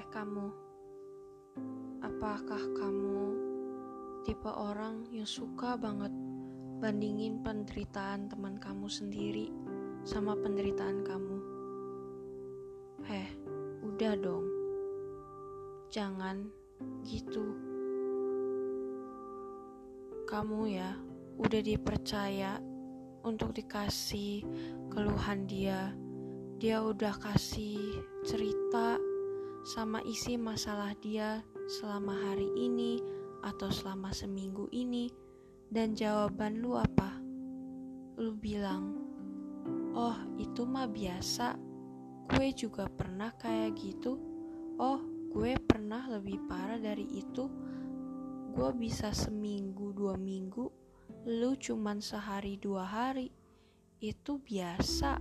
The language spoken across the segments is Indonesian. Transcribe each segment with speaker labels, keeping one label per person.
Speaker 1: Heh kamu, apakah kamu tipe orang yang suka banget bandingin penderitaan teman kamu sendiri sama penderitaan kamu? Heh, udah dong. Jangan gitu. Kamu ya udah dipercaya untuk dikasih keluhan dia. Dia udah kasih cerita sama isi masalah dia selama hari ini atau selama seminggu ini dan jawaban lu apa? Lu bilang, "Oh, itu mah biasa. Gue juga pernah kayak gitu. Oh, gue pernah lebih parah dari itu. Gue bisa seminggu, dua minggu. Lu cuman sehari, dua hari. Itu biasa."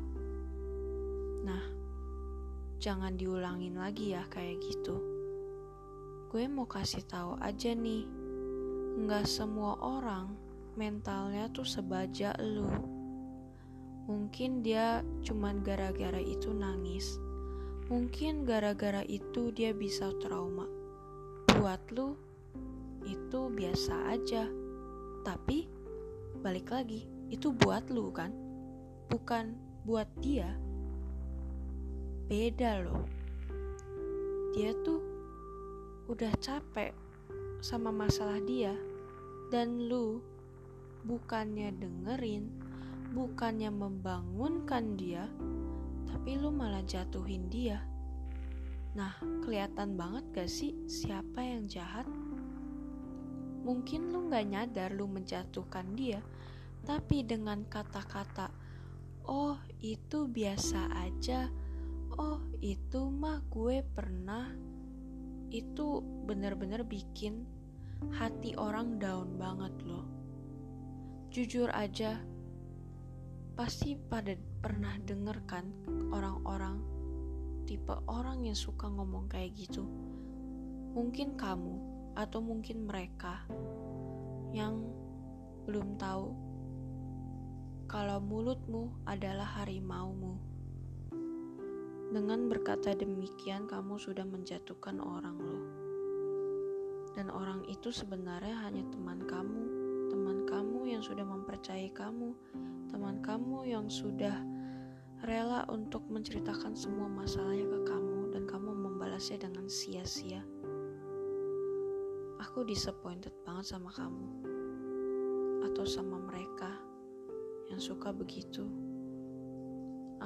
Speaker 1: Nah, jangan diulangin lagi ya kayak gitu. Gue mau kasih tahu aja nih, nggak semua orang mentalnya tuh sebaja lu. Mungkin dia cuman gara-gara itu nangis. Mungkin gara-gara itu dia bisa trauma. Buat lu, itu biasa aja. Tapi, balik lagi, itu buat lu kan? Bukan buat dia beda loh. Dia tuh udah capek sama masalah dia. Dan lu bukannya dengerin bukannya membangunkan dia tapi lu malah jatuhin dia. Nah kelihatan banget gak sih siapa yang jahat? Mungkin lu gak nyadar lu menjatuhkan dia tapi dengan kata-kata oh itu biasa aja oh itu mah gue pernah. Itu bener-bener bikin hati orang down banget loh. Jujur aja pasti pada pernah denger kan orang-orang tipe orang yang suka ngomong kayak gitu? Mungkin kamu atau mungkin mereka yang belum tahu kalau mulutmu adalah harimaumu dengan berkata demikian, kamu sudah menjatuhkan orang loh. Dan orang itu sebenarnya hanya teman kamu, teman kamu yang sudah mempercayai kamu, teman kamu yang sudah rela untuk menceritakan semua masalahnya ke kamu dan kamu membalasnya dengan sia-sia. Aku disappointed banget sama kamu atau sama mereka yang suka begitu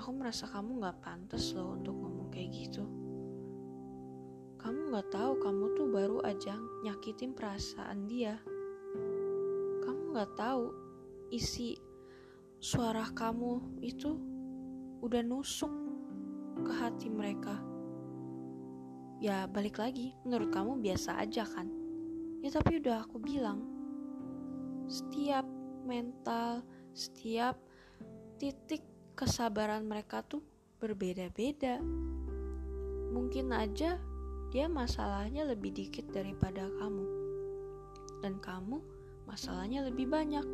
Speaker 1: aku merasa kamu gak pantas loh untuk ngomong kayak gitu. Kamu gak tahu kamu tuh baru aja nyakitin perasaan dia. Kamu gak tahu isi suara kamu itu udah nusuk ke hati mereka. Ya balik lagi, menurut kamu biasa aja kan? Ya tapi udah aku bilang, setiap mental, setiap titik kesabaran mereka tuh berbeda-beda. Mungkin aja dia masalahnya lebih dikit daripada kamu. Dan kamu masalahnya lebih banyak.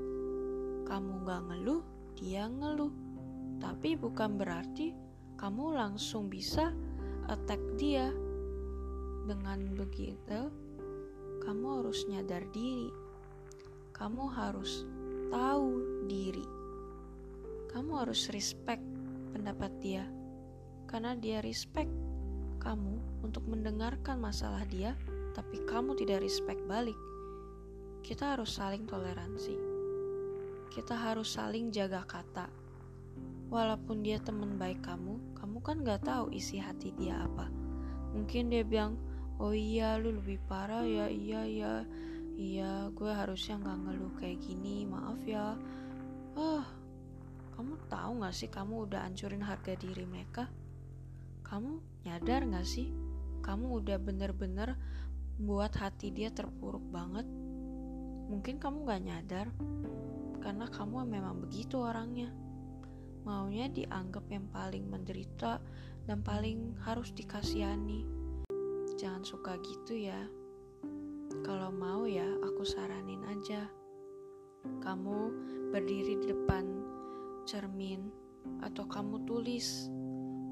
Speaker 1: Kamu gak ngeluh, dia ngeluh. Tapi bukan berarti kamu langsung bisa attack dia. Dengan begitu, kamu harus nyadar diri. Kamu harus tahu diri kamu harus respect pendapat dia. Karena dia respect kamu untuk mendengarkan masalah dia tapi kamu tidak respect balik. Kita harus saling toleransi. Kita harus saling jaga kata. Walaupun dia teman baik kamu kamu kan gak tahu isi hati dia apa. Mungkin dia bilang oh iya lu lebih parah ya iya ya iya gue harusnya gak ngeluh kayak gini maaf ya. Ah oh, kamu tahu gak sih kamu udah hancurin harga diri mereka? Kamu nyadar gak sih? Kamu udah bener-bener buat hati dia terpuruk banget. Mungkin kamu gak nyadar, karena kamu memang begitu orangnya. Maunya dianggap yang paling menderita dan paling harus dikasihani. Jangan suka gitu ya. Kalau mau ya, aku saranin aja. Kamu berdiri di depan cermin atau kamu tulis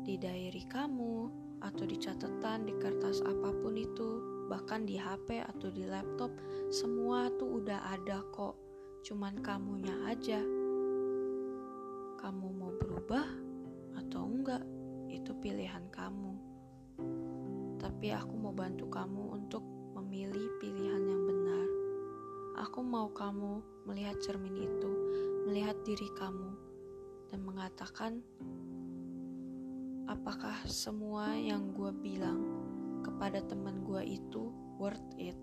Speaker 1: di diary kamu atau di catatan, di kertas apa pun itu, bahkan di HP atau di laptop, semua tuh udah ada kok. Cuman kamunya aja. Kamu mau berubah atau enggak, itu pilihan kamu. Tapi aku mau bantu kamu untuk memilih pilihan yang benar. Aku mau kamu melihat cermin itu, melihat diri kamu, dan mengatakan apakah semua yang gue bilang kepada teman gue itu worth it?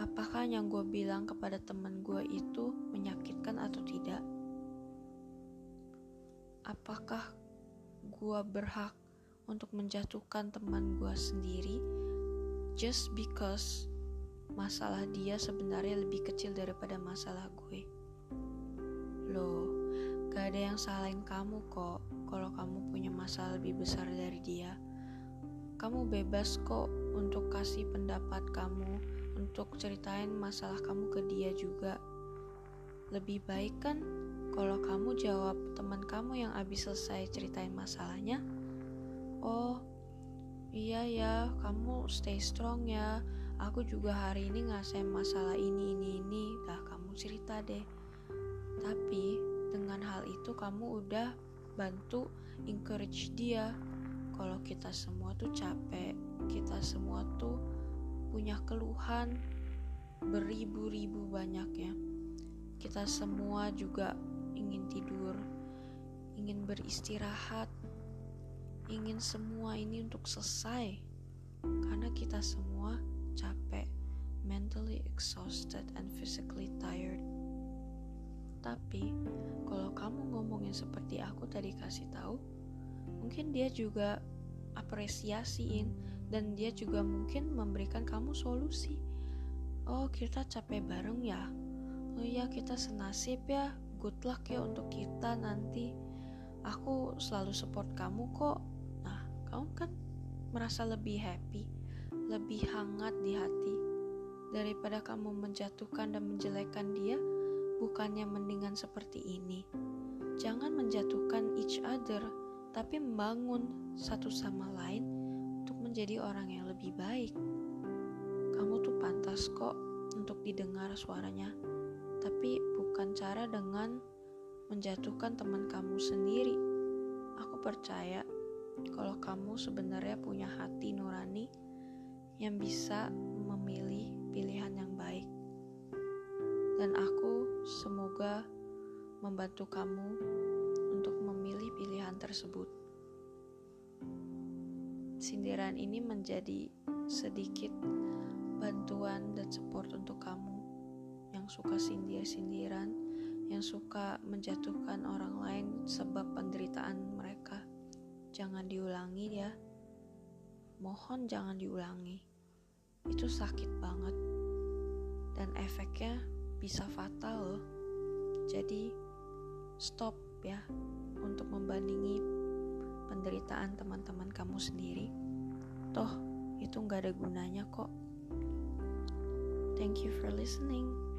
Speaker 1: Apakah yang gue bilang kepada teman gue itu menyakitkan atau tidak? Apakah gue berhak untuk menjatuhkan teman gue sendiri just because masalah dia sebenarnya lebih kecil daripada masalah gue? Loh, gak ada yang salahin kamu kok kalau kamu punya masalah lebih besar dari dia. Kamu bebas kok untuk kasih pendapat kamu, untuk ceritain masalah kamu ke dia juga. Lebih baik kan kalau kamu jawab teman kamu yang abis selesai ceritain masalahnya, "Oh, iya ya, kamu stay strong ya. Aku juga hari ini ngerasain masalah ini ini ini." Dah kamu cerita deh. Tapi dengan hal itu kamu udah bantu encourage dia. Kalau kita semua tuh capek kita semua tuh punya keluhan beribu-ribu banyaknya kita semua juga ingin tidur ingin beristirahat ingin semua ini untuk selesai. Karena kita semua capek mentally exhausted and physically tired tapi kalau kamu ngomongin seperti aku tadi kasih tahu, mungkin dia juga apresiasiin dan dia juga mungkin memberikan kamu solusi. Oh, kita capek bareng ya. Oh iya, kita senasib ya. Good luck ya untuk kita nanti. Aku selalu support kamu kok. Nah, kamu kan merasa lebih happy, lebih hangat di hati daripada kamu menjatuhkan dan menjelekkan dia bukannya mendingan seperti ini. Jangan menjatuhkan each other, tapi membangun satu sama lain untuk menjadi orang yang lebih baik. Kamu tuh pantas kok untuk didengar suaranya, tapi bukan cara dengan menjatuhkan teman kamu sendiri. Aku percaya kalau kamu sebenarnya punya hati nurani yang bisa memilih pilihan yang baik. Dan aku Semoga membantu kamu untuk memilih pilihan tersebut. Sindiran ini menjadi sedikit bantuan dan support untuk kamu yang suka sindir-sindiran, yang suka menjatuhkan orang lain sebab penderitaan mereka. Jangan diulangi ya. Mohon jangan diulangi. Itu sakit banget. Dan efeknya bisa fatal loh. Jadi stop ya untuk membandingi penderitaan teman-teman kamu sendiri. Toh itu nggak ada gunanya kok. Thank you for listening.